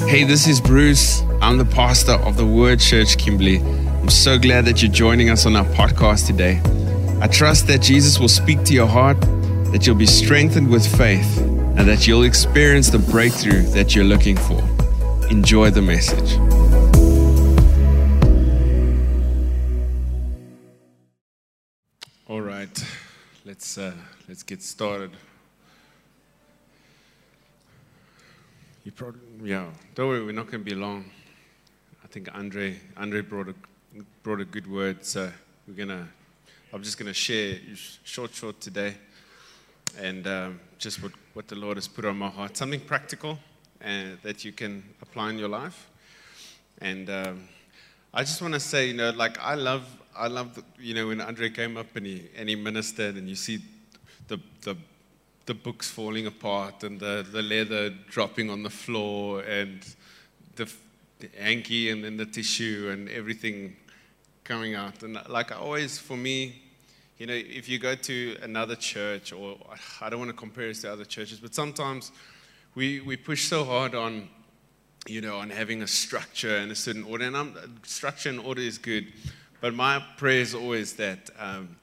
Hey, this is Bruce. I'm the pastor of the Word Church Kimberley. I'm so glad that you're joining us on our podcast today. I trust that Jesus will speak to your heart, that you'll be strengthened with faith, and that you'll experience the breakthrough that you're looking for. Enjoy the message. All right, let's uh, let's get started. You probably yeah. Don't worry, we're not going to be long. I think Andre Andre brought a brought a good word, so we're gonna. I'm just gonna share short short today, and um, just what what the Lord has put on my heart, something practical, and that you can apply in your life. And um, I just want to say, you know, like I love I love, the, you know, when Andre came up and he, and he ministered and you see the, the, the books falling apart and the, the leather dropping on the floor and the, the hanky and then the tissue and everything coming out. And like always, for me, you know, if you go to another church, or I don't want to compare us to other churches, but sometimes we, we push so hard on, you know, on having a structure and a certain order. And I'm, structure and order is good. But my prayer is always that, um,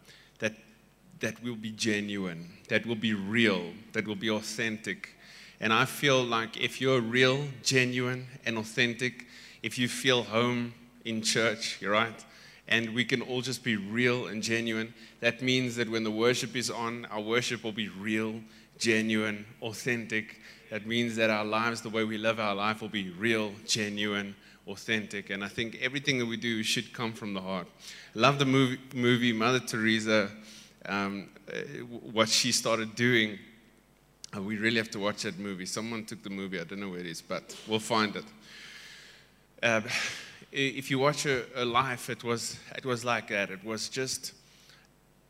that will be genuine, that will be real, that will be authentic. And I feel like if you're real, genuine, and authentic, if you feel home in church, you're right, and we can all just be real and genuine, that means that when the worship is on, our worship will be real, genuine, authentic. That means that our lives, the way we live our life, will be real, genuine, authentic. And I think everything that we do should come from the heart. love the movie, movie Mother Teresa, um, uh, what she started doing. Uh, we really have to watch that movie. Someone took the movie, I don't know where it is, but we'll find it. Uh, if you watch her, her life, it was, it was like that. It was just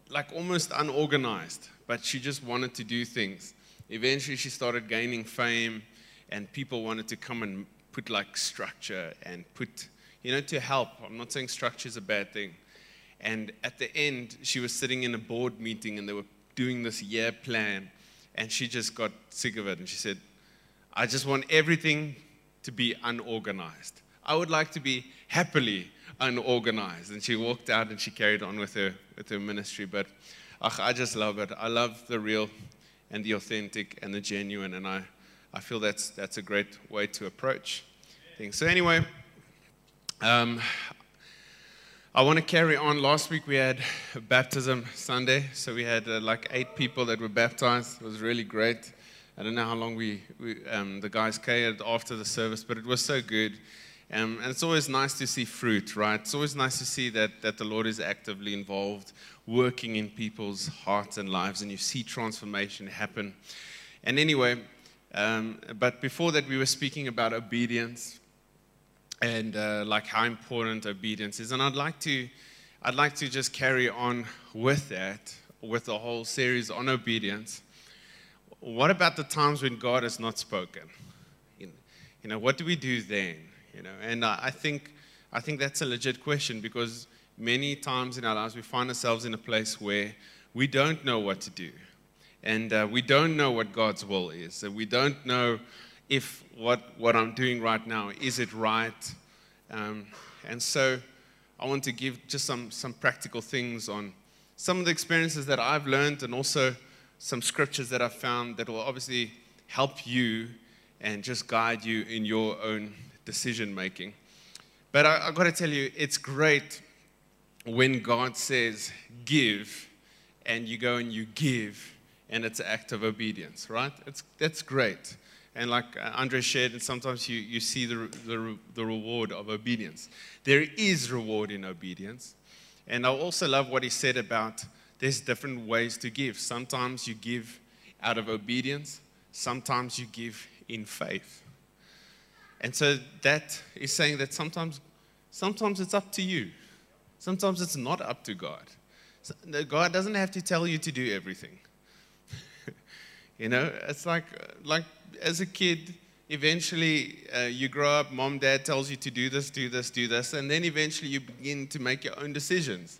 like almost unorganized, but she just wanted to do things. Eventually, she started gaining fame, and people wanted to come and put like structure and put, you know, to help. I'm not saying structure is a bad thing. And at the end, she was sitting in a board meeting and they were doing this year plan. And she just got sick of it. And she said, I just want everything to be unorganized. I would like to be happily unorganized. And she walked out and she carried on with her, with her ministry. But I just love it. I love the real and the authentic and the genuine. And I, I feel that's, that's a great way to approach things. So, anyway, um, I want to carry on. Last week we had a baptism Sunday, so we had uh, like eight people that were baptized. It was really great. I don't know how long we, we um, the guys cared after the service, but it was so good. Um, and it's always nice to see fruit, right? It's always nice to see that, that the Lord is actively involved, working in people's hearts and lives, and you see transformation happen. And anyway, um, but before that, we were speaking about obedience and uh, like how important obedience is. And I'd like to, I'd like to just carry on with that, with the whole series on obedience. What about the times when God has not spoken? You know, what do we do then? You know, and I think, I think that's a legit question because many times in our lives we find ourselves in a place where we don't know what to do and uh, we don't know what God's will is. And we don't know if what, what I'm doing right now, is it right? Um, and so I want to give just some, some practical things on some of the experiences that I've learned and also some scriptures that I've found that will obviously help you and just guide you in your own decision making. But I, I've got to tell you, it's great when God says, give, and you go and you give and it's an act of obedience, right? It's, that's great. And like Andre shared, and sometimes you, you see the, the, the reward of obedience. There is reward in obedience. And I also love what he said about there's different ways to give. Sometimes you give out of obedience, sometimes you give in faith. And so that is saying that sometimes, sometimes it's up to you. Sometimes it's not up to God. God doesn't have to tell you to do everything. You know, it's like, like as a kid, eventually uh, you grow up, mom, dad tells you to do this, do this, do this, and then eventually you begin to make your own decisions.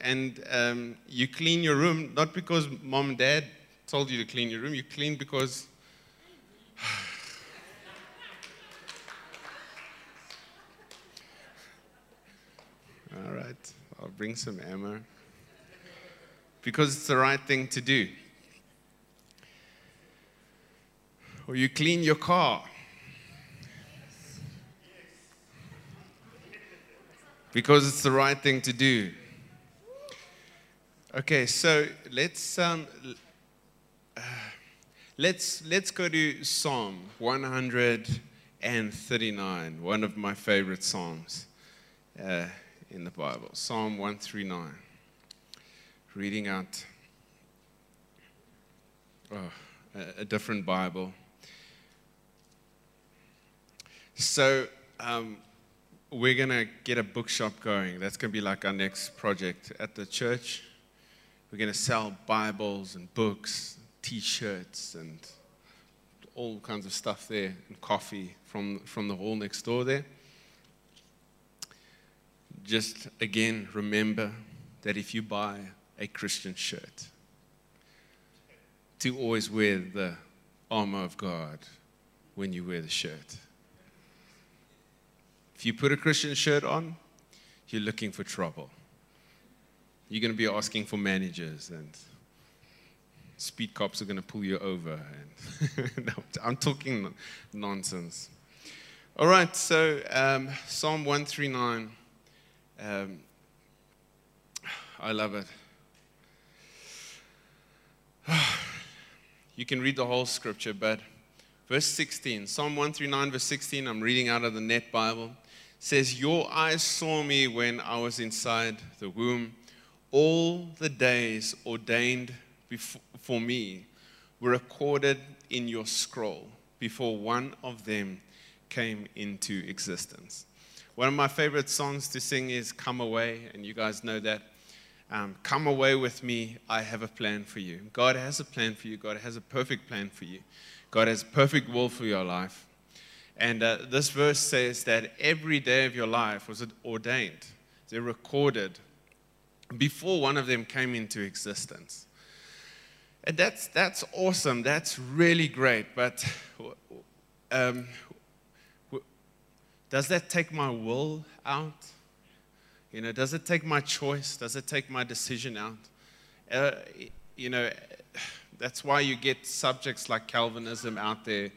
And um, you clean your room, not because mom and dad told you to clean your room, you clean because. All right, I'll bring some ammo. Because it's the right thing to do. Or you clean your car. Because it's the right thing to do. Okay, so let's um, uh, let's let's go to Psalm 139, one of my favorite psalms uh, in the Bible. Psalm 139. Reading out oh, a, a, different Bible. So um, we're gonna get a bookshop going. That's gonna be like our next project at the church we're going to sell Bibles and books, t shirts, and all kinds of stuff there, and coffee from, from the hall next door there. Just again, remember that if you buy a Christian shirt, to always wear the armor of God when you wear the shirt. If you put a Christian shirt on, you're looking for trouble you're going to be asking for managers and speed cops are going to pull you over. And I'm talking nonsense. All right, so um, Psalm 139. Um, I love it. You can read the whole scripture, but verse 16, Psalm 139, verse 16, I'm reading out of the Net Bible, says, Your eyes saw me when I was inside the womb all the days ordained before, for me were recorded in your scroll before one of them came into existence. One of my favorite songs to sing is Come Away, and you guys know that. Um, Come away with me, I have a plan for you. God has a plan for you, God has a perfect plan for you. God has a perfect will for your life. And uh, this verse says that every day of your life was ordained, they're recorded before one of them came into existence. And that's, that's awesome. That's really great. But um, does that take my will out? You know, does it take my choice? Does it take my decision out? Uh, you know, that's why you get subjects like Calvinism out there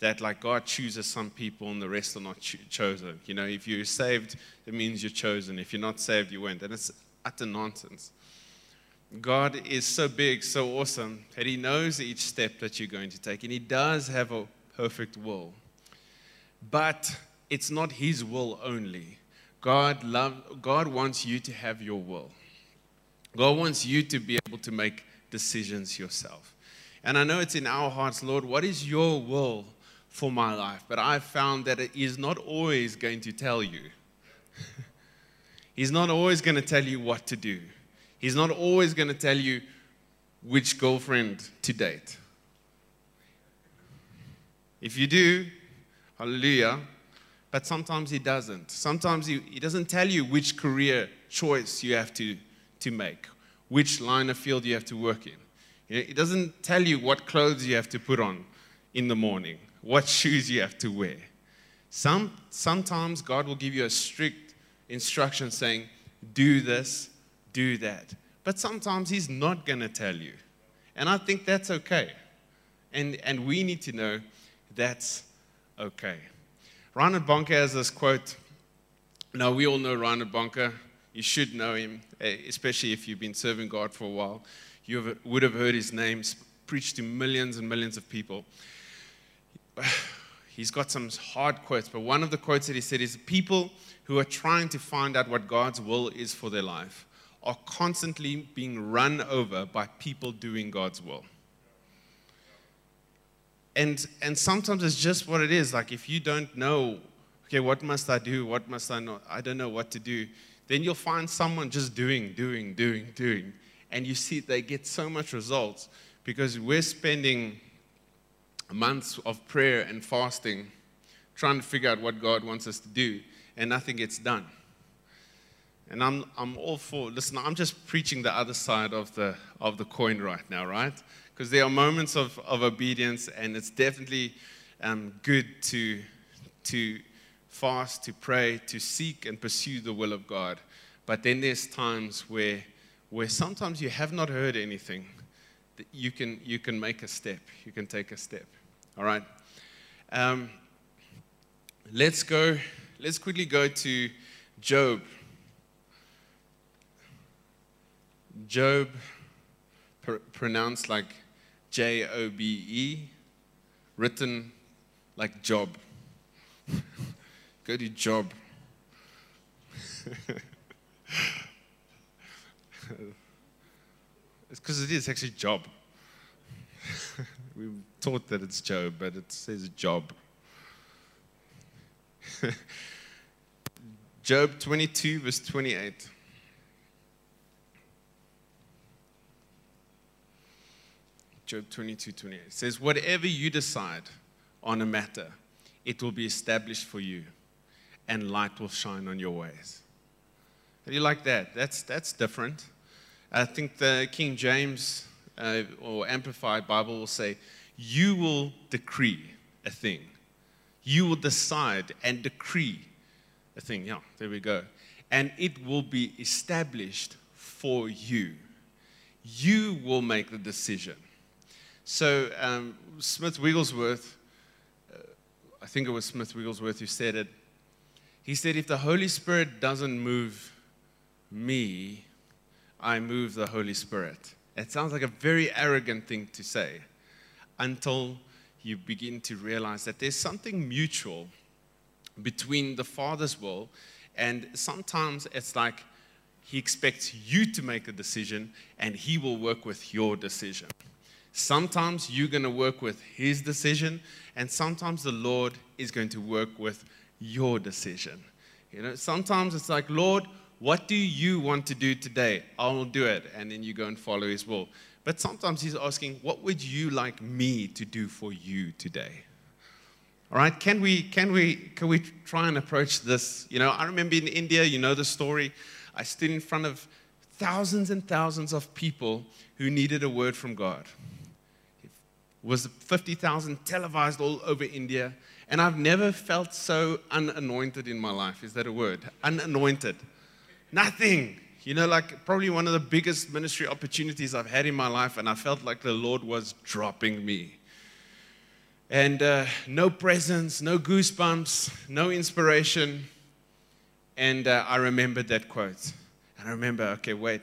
that like God chooses some people and the rest are not cho- chosen. You know, if you're saved, it means you're chosen. If you're not saved, you weren't. And it's utter nonsense. God is so big, so awesome, that He knows each step that you're going to take, and He does have a perfect will. But it's not His will only. God, love, God wants you to have your will. God wants you to be able to make decisions yourself. And I know it's in our hearts, Lord, what is your will for my life? But I've found that it is not always going to tell you. He's not always going to tell you what to do. He's not always going to tell you which girlfriend to date. If you do, hallelujah. But sometimes he doesn't. Sometimes he, he doesn't tell you which career choice you have to, to make, which line of field you have to work in. He doesn't tell you what clothes you have to put on in the morning, what shoes you have to wear. Some, sometimes God will give you a strict instruction saying, do this, do that. But sometimes He's not going to tell you. And I think that's okay. And, and we need to know that's okay. Reinhard Bonnke has this quote. Now, we all know Reinhard Bonnke. You should know him, eh, especially if you've been serving God for a while. You would have heard his name preached to millions and millions of people. He's got some hard quotes, but one of the quotes that he said is People who are trying to find out what God's will is for their life are constantly being run over by people doing God's will. And, and sometimes it's just what it is. Like if you don't know, okay, what must I do? What must I not? I don't know what to do. Then you'll find someone just doing, doing, doing, doing. And you see they get so much results because we're spending months of prayer and fasting trying to figure out what God wants us to do and nothing gets done. And I'm, I'm all for, listen, I'm just preaching the other side of the, of the coin right now, right? Because there are moments of, of obedience, and it's definitely um, good to, to fast, to pray, to seek and pursue the will of God. But then there's times where, where sometimes you have not heard anything. That you can, you can make a step. You can take a step. All right? Um, let's go. Let's quickly go to Job. Job, pr- pronounced like J O B E, written like Job. go to Job. it's because it is actually Job. we taught that it's Job, but it says Job. Job 22, verse 28. Job 22, 28 it says, Whatever you decide on a matter, it will be established for you, and light will shine on your ways. How do you like that? That's, that's different. I think the King James uh, or Amplified Bible will say, You will decree a thing. You will decide and decree a thing. Yeah, there we go. And it will be established for you. You will make the decision. So, um, Smith Wigglesworth, uh, I think it was Smith Wigglesworth who said it. He said, If the Holy Spirit doesn't move me, I move the Holy Spirit. It sounds like a very arrogant thing to say until you begin to realize that there's something mutual between the Father's will, and sometimes it's like He expects you to make a decision and He will work with your decision. Sometimes you're going to work with His decision, and sometimes the Lord is going to work with your decision. You know, sometimes it's like, Lord, what do you want to do today? I will do it. And then you go and follow His will. But sometimes He's asking, What would you like me to do for you today? All right, can we, can we, can we try and approach this? You know, I remember in India, you know the story. I stood in front of thousands and thousands of people who needed a word from God It was 50,000 televised all over India. And I've never felt so unanointed in my life. Is that a word? Unanointed. Nothing. You know, like probably one of the biggest ministry opportunities I've had in my life, and I felt like the Lord was dropping me. And uh, no presence, no goosebumps, no inspiration. And uh, I remembered that quote. And I remember, okay, wait,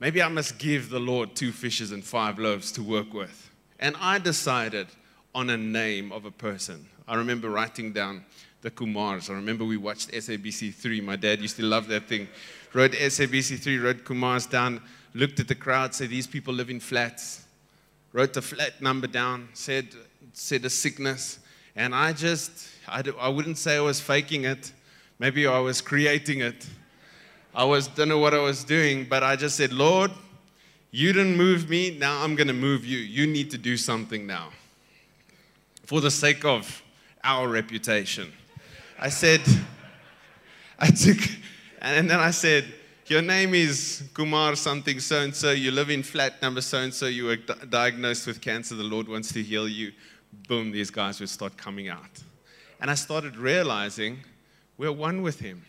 maybe I must give the Lord two fishes and five loaves to work with. And I decided on a name of a person. I remember writing down the Kumars. I remember we watched SABC 3. My dad used to love that thing. Wrote SABC 3, wrote Kumars down, looked at the crowd, said, These people live in flats. Wrote the flat number down, said, said a sickness. And I just, I, I wouldn't say I was faking it. Maybe I was creating it. I was, don't know what I was doing, but I just said, Lord, you didn't move me, now I'm going to move you. You need to do something now for the sake of our reputation. I said, I took, and then I said, Your name is Kumar something so and so. You live in flat number so and so. You were diagnosed with cancer. The Lord wants to heal you. Boom, these guys would start coming out. And I started realizing we're one with Him.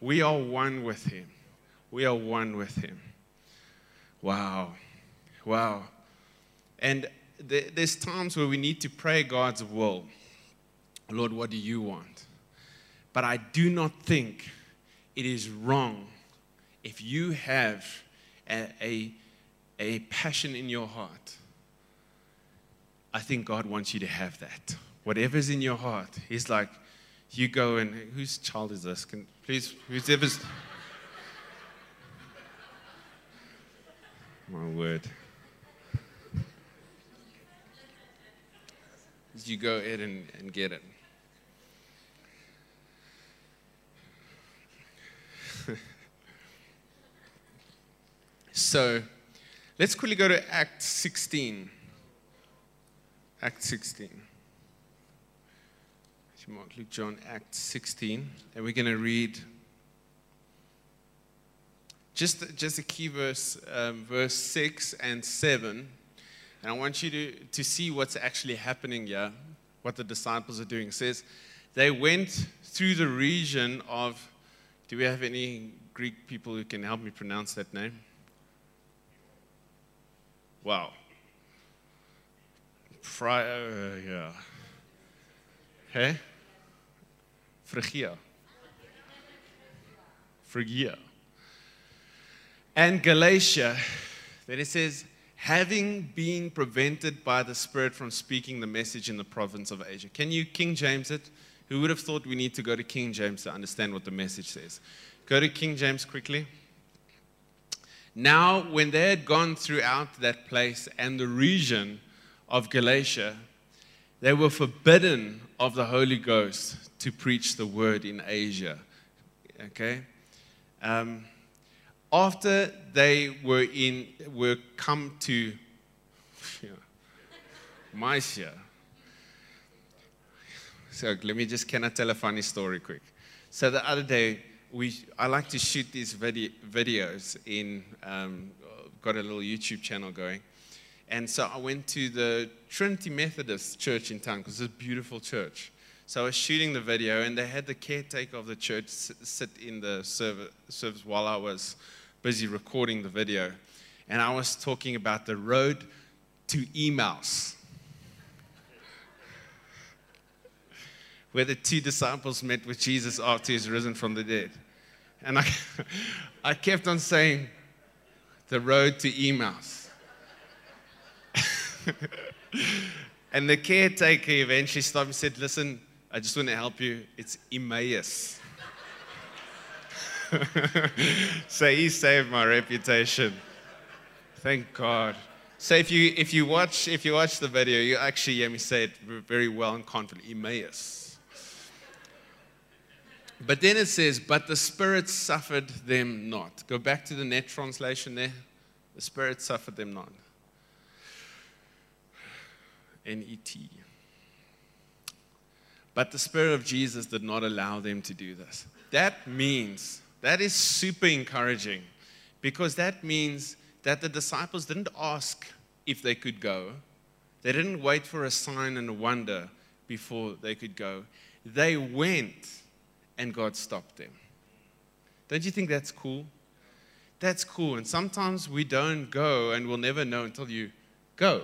We are one with Him. We are one with Him. Wow. Wow. And there's times where we need to pray God's will. Lord, what do you want? But I do not think it is wrong if you have a, a, a passion in your heart. I think God wants you to have that. Whatever's in your heart, He's like, you go and whose child is this? Can please, who's ever's. My word. You go ahead and, and get it. So let's quickly go to Act 16. Act 16. Mark, Luke, John, Act 16. And we're going to read just, just a key verse, um, verse 6 and 7. And I want you to, to see what's actually happening here, what the disciples are doing. It says, They went through the region of Do we have any Greek people who can help me pronounce that name? Wow. Fry, uh, yeah. Hey? Phrygia. Phrygia. And Galatia, then it says, having been prevented by the Spirit from speaking the message in the province of Asia. Can you King James it? Who would have thought we need to go to King James to understand what the message says? Go to King James quickly. Now, when they had gone throughout that place and the region of Galatia, they were forbidden of the Holy Ghost to preach the word in Asia. Okay? Um, after they were in were come to yeah, Mysia. So let me just can I tell a funny story quick? So the other day we I like to shoot these video, videos in um, got a little YouTube channel going. And so I went to the Trinity Methodist Church in town because it's a beautiful church. So I was shooting the video, and they had the caretaker of the church sit in the service while I was busy recording the video. And I was talking about the road to Emmaus, where the two disciples met with Jesus after he's risen from the dead. And I, I kept on saying, the road to Emmaus. and the caretaker eventually stopped and said, Listen, I just want to help you. It's Emmaus. so he saved my reputation. Thank God. So if you if you watch if you watch the video, you actually hear me say it very well and confident. Emmaus. But then it says, "But the Spirit suffered them not." Go back to the net translation there. The Spirit suffered them not. N E T. But the Spirit of Jesus did not allow them to do this. That means, that is super encouraging because that means that the disciples didn't ask if they could go. They didn't wait for a sign and a wonder before they could go. They went and God stopped them. Don't you think that's cool? That's cool. And sometimes we don't go and we'll never know until you go.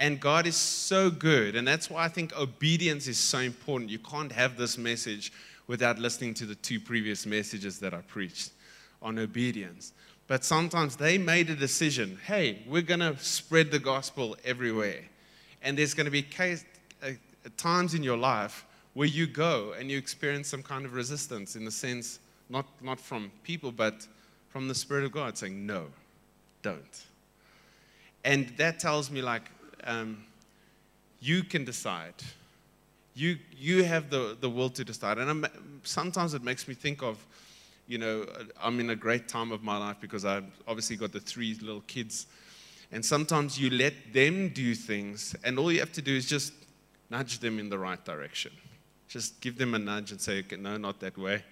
And God is so good. And that's why I think obedience is so important. You can't have this message without listening to the two previous messages that I preached on obedience. But sometimes they made a decision hey, we're going to spread the gospel everywhere. And there's going to be case, uh, times in your life where you go and you experience some kind of resistance in the sense, not, not from people, but from the Spirit of God saying, no, don't. And that tells me, like, um, you can decide. You, you have the, the will to decide. And I'm, sometimes it makes me think of, you know, I'm in a great time of my life because I've obviously got the three little kids. And sometimes you let them do things, and all you have to do is just nudge them in the right direction. Just give them a nudge and say, okay, no, not that way.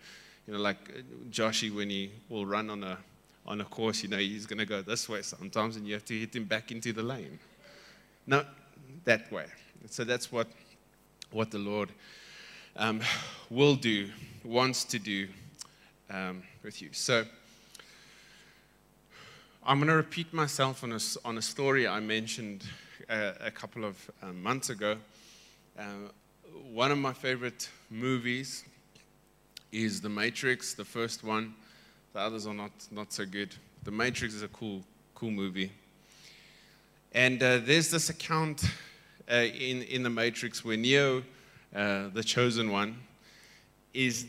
You know, like Joshy, when he will run on a, on a course, you know, he's going to go this way sometimes, and you have to hit him back into the lane. No, that way. So that's what, what the Lord um, will do, wants to do um, with you. So I'm going to repeat myself on a, on a story I mentioned uh, a couple of um, months ago. Uh, one of my favorite movies is The Matrix, the first one. The others are not, not so good. The Matrix is a cool, cool movie. And uh, there's this account uh, in, in the Matrix where Neo, uh, the chosen one, is,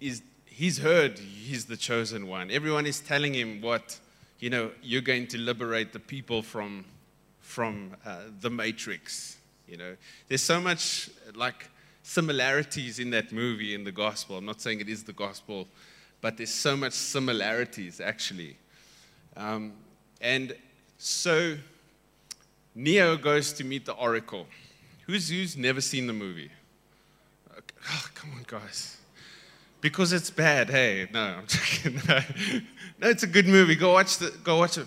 is he's heard he's the chosen one. Everyone is telling him what, you know, you're going to liberate the people from, from uh, the Matrix. You know, there's so much like similarities in that movie in the gospel. I'm not saying it is the gospel, but there's so much similarities actually. Um, and so Neo goes to meet the Oracle. Who's, who's never seen the movie? Oh, come on, guys. Because it's bad, hey. No, I'm joking. No. it's a good movie. Go watch, the, go watch it.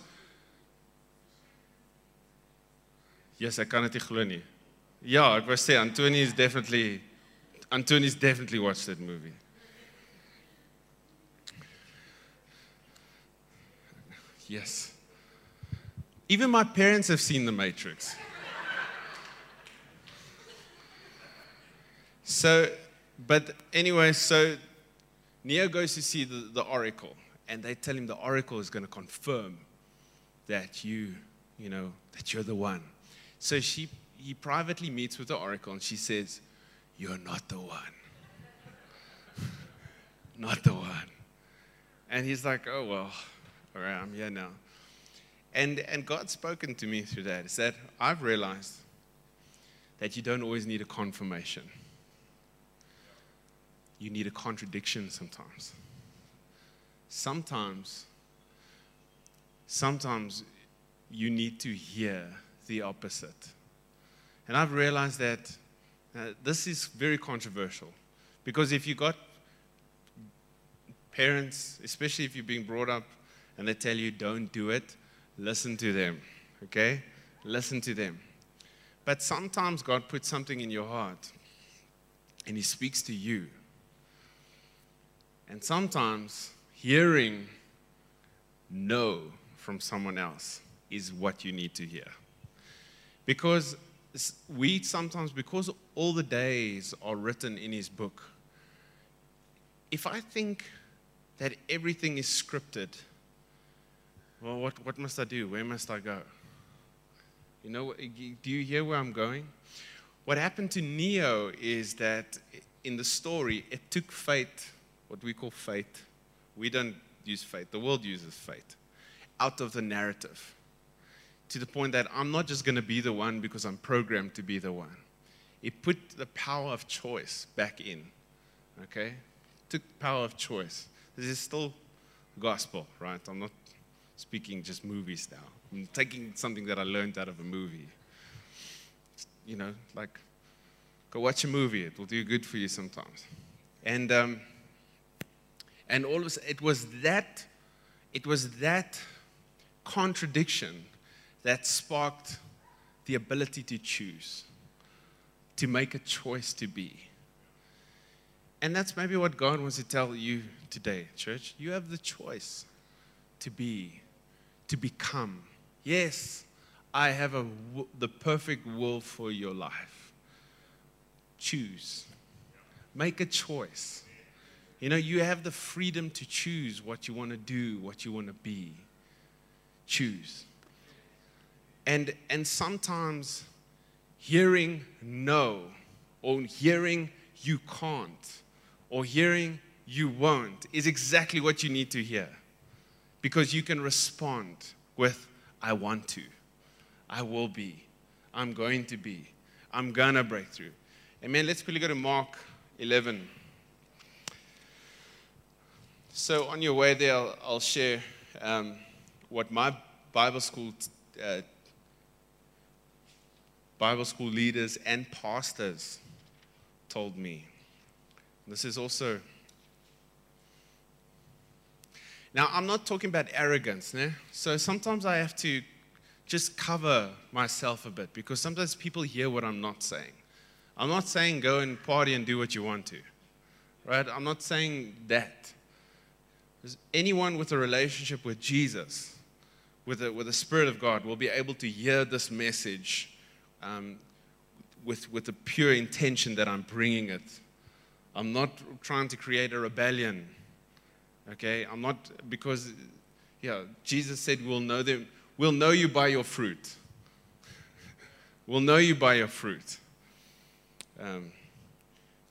Yes, I kan dit. Yeah, I must say, Antoni's definitely, Antoni's definitely watched that movie. Yes. Even my parents have seen The Matrix. so, but anyway, so Neo goes to see the, the Oracle, and they tell him the Oracle is going to confirm that you, you know, that you're the one. So she he privately meets with the oracle, and she says, You're not the one. not the one. And he's like, Oh, well, all right, I'm here now. And, and God's spoken to me through that. Is that I've realized that you don't always need a confirmation, you need a contradiction sometimes. Sometimes, sometimes you need to hear the opposite. And I've realized that uh, this is very controversial because if you got parents, especially if you're being brought up and they tell you don't do it, listen to them, okay? Listen to them. But sometimes God puts something in your heart and He speaks to you. And sometimes hearing no from someone else is what you need to hear. Because we sometimes, because all the days are written in His book, if I think that everything is scripted, well, what, what must I do? Where must I go? You know, do you hear where I'm going? What happened to Neo is that in the story, it took fate, what we call fate. We don't use fate, the world uses fate, out of the narrative. To the point that I'm not just going to be the one because I'm programmed to be the one. It put the power of choice back in. Okay? Took power of choice. This is still gospel, right? I'm not speaking just movies now. I'm taking something that I learned out of a movie. You know, like, go watch a movie. It will do good for you sometimes. And, um, and all of a sudden, it was that, it was that contradiction that sparked the ability to choose, to make a choice to be. And that's maybe what God wants to tell you today, church. You have the choice to be to become. Yes, I have a, the perfect will for your life. Choose. Make a choice. You know, you have the freedom to choose what you want to do, what you want to be. Choose. And, and sometimes hearing no, or hearing you can't, or hearing you won't, is exactly what you need to hear because you can respond with, I want to, I will be, I'm going to be, I'm gonna break through. Amen. Let's quickly go to Mark 11. So, on your way there, I'll, I'll share um, what my Bible school, uh, Bible school leaders and pastors told me. This is also now, I'm not talking about arrogance. Ne? So sometimes I have to just cover myself a bit because sometimes people hear what I'm not saying. I'm not saying go and party and do what you want to, right? I'm not saying that. anyone with a relationship with Jesus, with with the Spirit of God, will be able to hear this message um, with, with the pure intention that I'm bringing it. I'm not trying to create a rebellion Okay? I'm not, because, yeah, Jesus said, we'll know them, we'll know you by your fruit. we'll know you by your fruit. Um,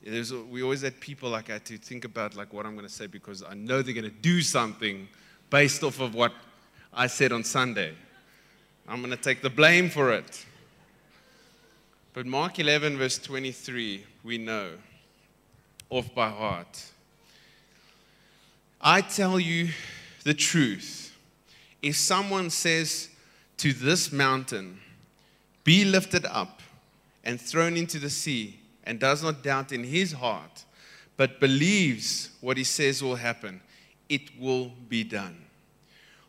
there's, we always had people like I to think about like what I'm going to say because I know they're going to do something based off of what I said on Sunday. I'm going to take the blame for it. But Mark 11, verse 23, we know off by heart. I tell you the truth. If someone says to this mountain, Be lifted up and thrown into the sea, and does not doubt in his heart, but believes what he says will happen, it will be done.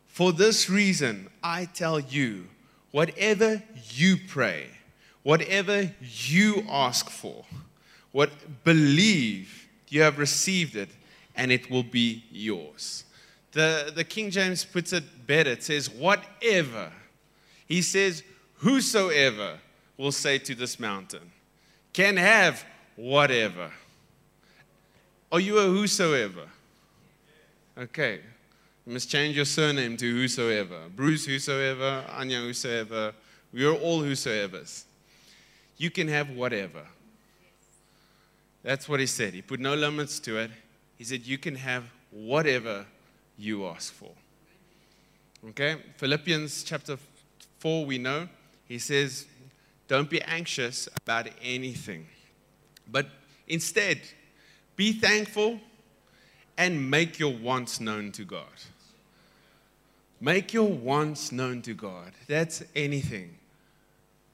For this reason, I tell you, whatever you pray, whatever you ask for, what believe you have received it and it will be yours. The, the King James puts it better. It says, whatever. He says, whosoever will say to this mountain, can have whatever. Are you a whosoever? Okay. You must change your surname to whosoever. Bruce whosoever, Anya whosoever. We are all whosoevers. You can have whatever. That's what he said. He put no limits to it. He said, You can have whatever you ask for. Okay? Philippians chapter 4, we know. He says, Don't be anxious about anything, but instead, be thankful and make your wants known to God. Make your wants known to God. That's anything.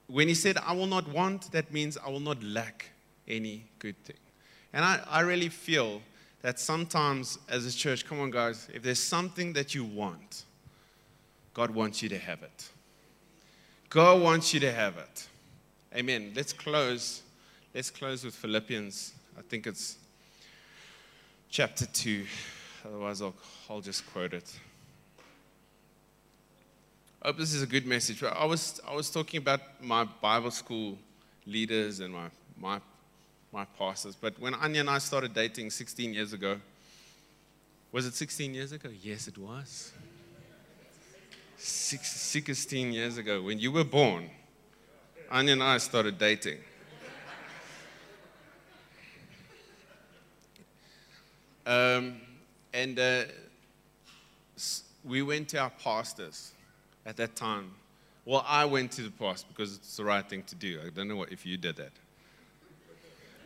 When he said, I will not want, that means I will not lack any good thing. And I, I really feel that sometimes as a church, come on, guys, if there's something that you want, God wants you to have it. God wants you to have it. Amen. Let's close. Let's close with Philippians. I think it's chapter 2. Otherwise, I'll, I'll just quote it. I hope this is a good message. I was, I was talking about my Bible school leaders and my, my my pastors. But when Anya and I started dating 16 years ago, was it 16 years ago? Yes, it was. Six, 16 years ago, when you were born, Anya and I started dating. Um, and uh, we went to our pastors at that time. Well, I went to the pastor because it's the right thing to do. I don't know what, if you did that.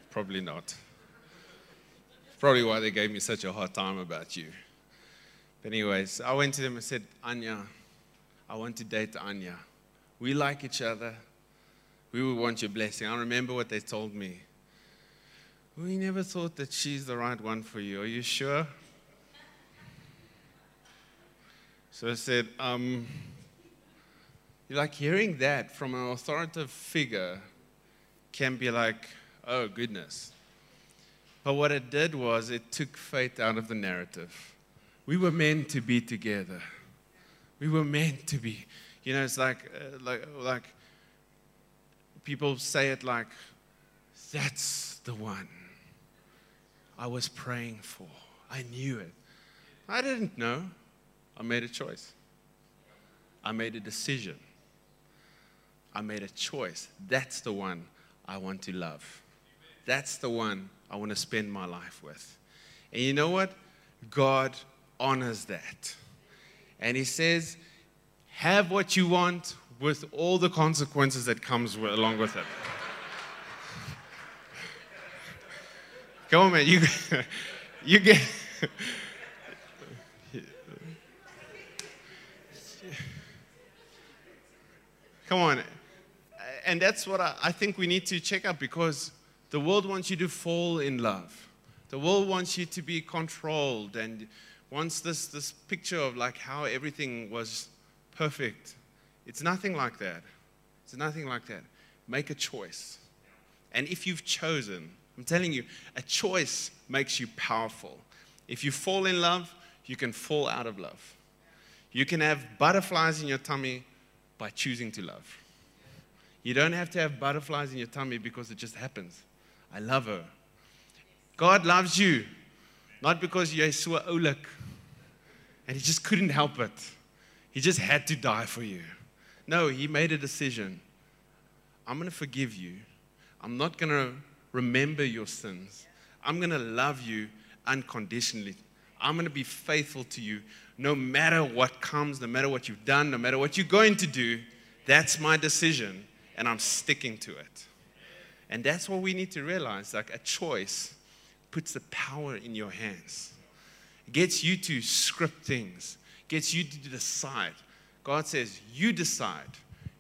Probably not. Probably why they gave me such a hard time about you. But, anyways, I went to them and said, Anya, I want to date Anya. We like each other. We would want your blessing. I remember what they told me. We never thought that she's the right one for you. Are you sure? So I said, um, like hearing that from an authoritative figure can be like, oh goodness. But what it did was it took faith out of the narrative. We were meant to be together. We were meant to be. You know, it's like, uh, like, like people say it like, that's the one I was praying for. I knew it. I didn't know. I made a choice. I made a decision. I made a choice. That's the one I want to love. That's the one I want to spend my life with. And you know what? God honors that. And He says, have what you want with all the consequences that comes along with it. Come on, man. You, you get. Come on. And that's what I, I think we need to check out because the world wants you to fall in love. The world wants you to be controlled and wants this, this picture of like how everything was perfect. It's nothing like that. It's nothing like that. Make a choice. And if you've chosen, I'm telling you, a choice makes you powerful. If you fall in love, you can fall out of love. You can have butterflies in your tummy by choosing to love. You don't have to have butterflies in your tummy because it just happens. I love her. God loves you, not because you're so oulik and he just couldn't help it. He just had to die for you. No, he made a decision. I'm going to forgive you. I'm not going to remember your sins. I'm going to love you unconditionally. I'm going to be faithful to you no matter what comes, no matter what you've done, no matter what you're going to do. That's my decision, and I'm sticking to it. And that's what we need to realize like a choice puts the power in your hands, it gets you to script things, gets you to decide. God says, You decide,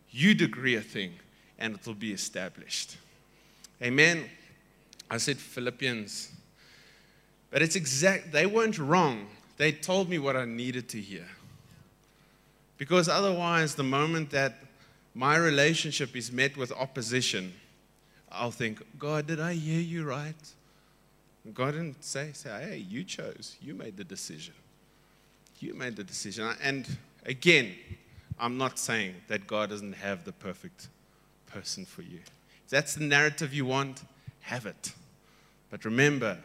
you decree a thing, and it will be established. Amen. I said Philippians, but it's exact, they weren't wrong. They told me what I needed to hear. Because otherwise, the moment that my relationship is met with opposition, I'll think, God, did I hear you right? God didn't say, say, hey, you chose. You made the decision. You made the decision. And again, I'm not saying that God doesn't have the perfect person for you. If that's the narrative you want, have it. But remember,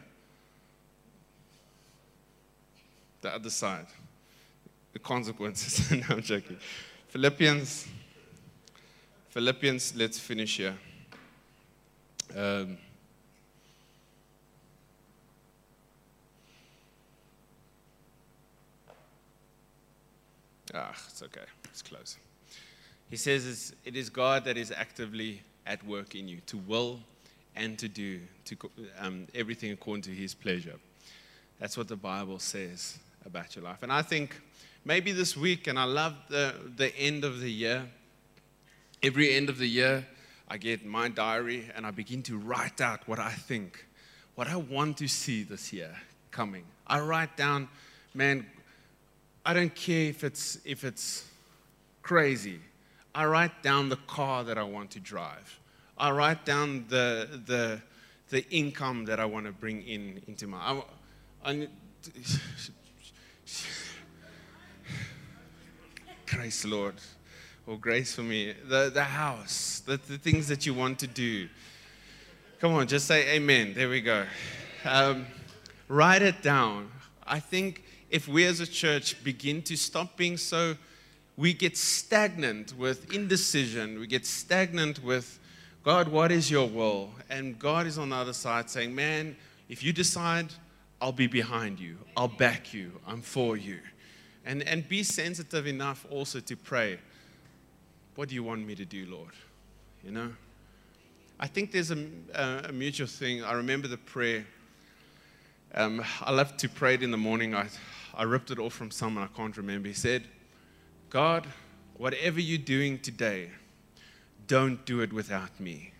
the other side, the consequences. no, I'm joking. Philippians, Philippians, let's finish here. Um, ah, it's okay. It's close. He says it is God that is actively at work in you to will and to do to, um, everything according to his pleasure. That's what the Bible says about your life. And I think maybe this week, and I love the, the end of the year. Every end of the year, I get my diary and I begin to write out what I think, what I want to see this year coming. I write down, man, I don't care if it's, if it's crazy. I write down the car that I want to drive. I write down the, the, the income that I want to bring in into my. I, I, grace, Lord, or grace for me. The, the house, the, the things that you want to do. Come on, just say amen. There we go. Um, write it down. I think if we as a church begin to stop being so, we get stagnant with indecision, we get stagnant with, God, what is your will? And God is on the other side saying, man, if you decide, I'll be behind you, I'll back you, I'm for you. And, and be sensitive enough also to pray, what do you want me to do, Lord? You know? I think there's a, a, mutual thing. I remember the prayer. Um, I love to pray it in the morning. I, I ripped it off from someone, I can't remember. He said, God, whatever you're doing today, don't do it without me.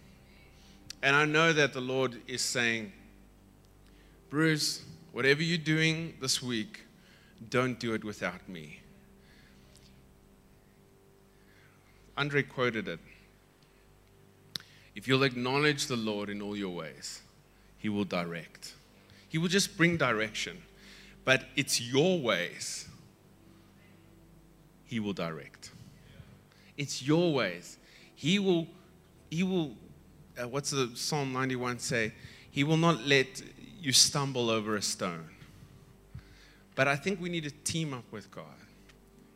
And I know that the Lord is saying, Bruce, whatever you're doing this week, don't do it without me. Andre quoted it. If you'll acknowledge the Lord in all your ways, He will direct. He will just bring direction. But it's your ways He will direct. It's your ways. He will, He will, uh, what's the Psalm 91 say? He will not let you stumble over a stone. But I think we need to team up with God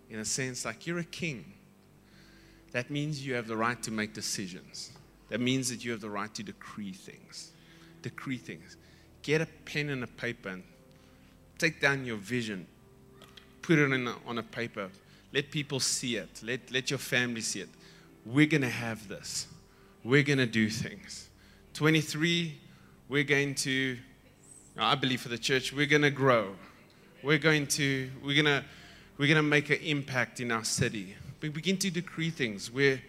in a sense like you're a king. That means you have the right to make decisions. That means that you have the right to decree things. Decree things. Get a pen and a paper and take down your vision. Put it a, on a paper. Let people see it. Let, let your family see it. We're going to have this. We're going to do things. 23, we're going to, I believe for the church, we're going to grow. We're going to, we're going to, we're going to make an impact in our city. We begin to decree things. We're,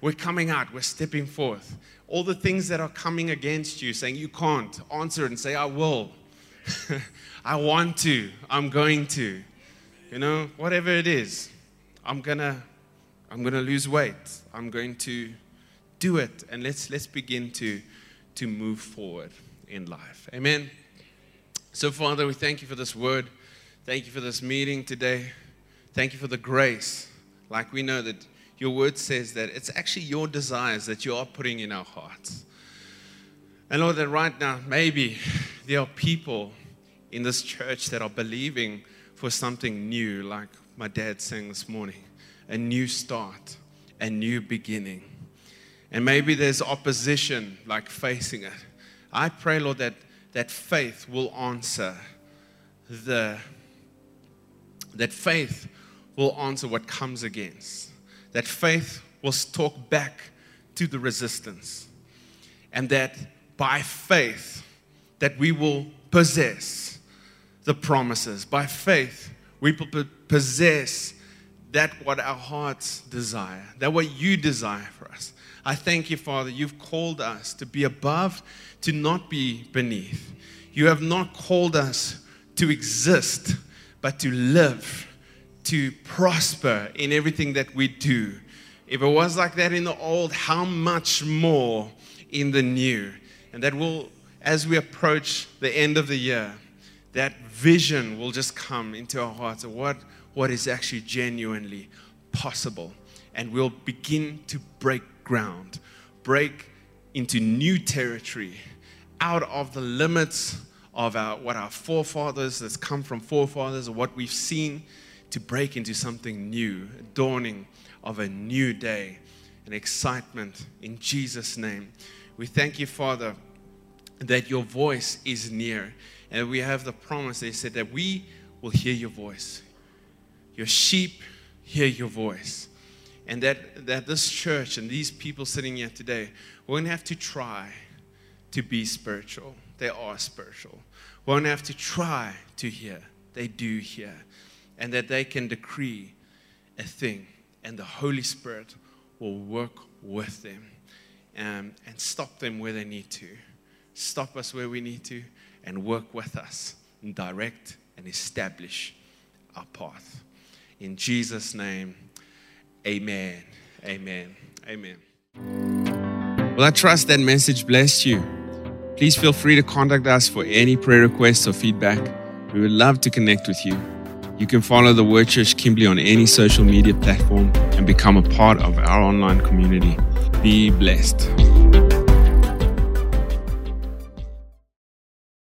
we're coming out, we're stepping forth. All the things that are coming against you, saying you can't, answer and say, I will. I want to, I'm going to. You know, whatever it is, I'm gonna, I'm gonna lose weight. I'm going to do it. And let's let's begin to to move forward in life. Amen. So, Father, we thank you for this word. Thank you for this meeting today. Thank you for the grace. Like we know that your word says that it's actually your desires that you are putting in our hearts. And Lord, that right now, maybe there are people in this church that are believing for something new, like my dad sang this morning a new start, a new beginning. And maybe there's opposition, like facing it. I pray, Lord, that, that faith will answer the that faith will answer what comes against. That faith will talk back to the resistance. And that by faith that we will possess the promises. By faith, we possess that what our hearts desire, that what you desire for us. I thank you, Father, you've called us to be above, to not be beneath. You have not called us to exist but to live, to prosper in everything that we do. If it was like that in the old, how much more in the new? And that will, as we approach the end of the year, that vision will just come into our hearts of what, what is actually genuinely possible. And we'll begin to break ground, break into new territory, out of the limits of our, what our forefathers, that's come from forefathers, or what we've seen, to break into something new, a dawning of a new day, an excitement in Jesus' name. We thank you, Father, that your voice is near. And we have the promise, they said, that we will hear your voice. Your sheep hear your voice. And that, that this church and these people sitting here today won't have to try to be spiritual. They are spiritual. Won't have to try to hear. They do hear. And that they can decree a thing, and the Holy Spirit will work with them um, and stop them where they need to. Stop us where we need to and work with us and direct and establish our path. In Jesus' name, amen. Amen. Amen. Well, I trust that message blessed you. Please feel free to contact us for any prayer requests or feedback. We would love to connect with you. You can follow the Word Church Kimberley on any social media platform and become a part of our online community. Be blessed.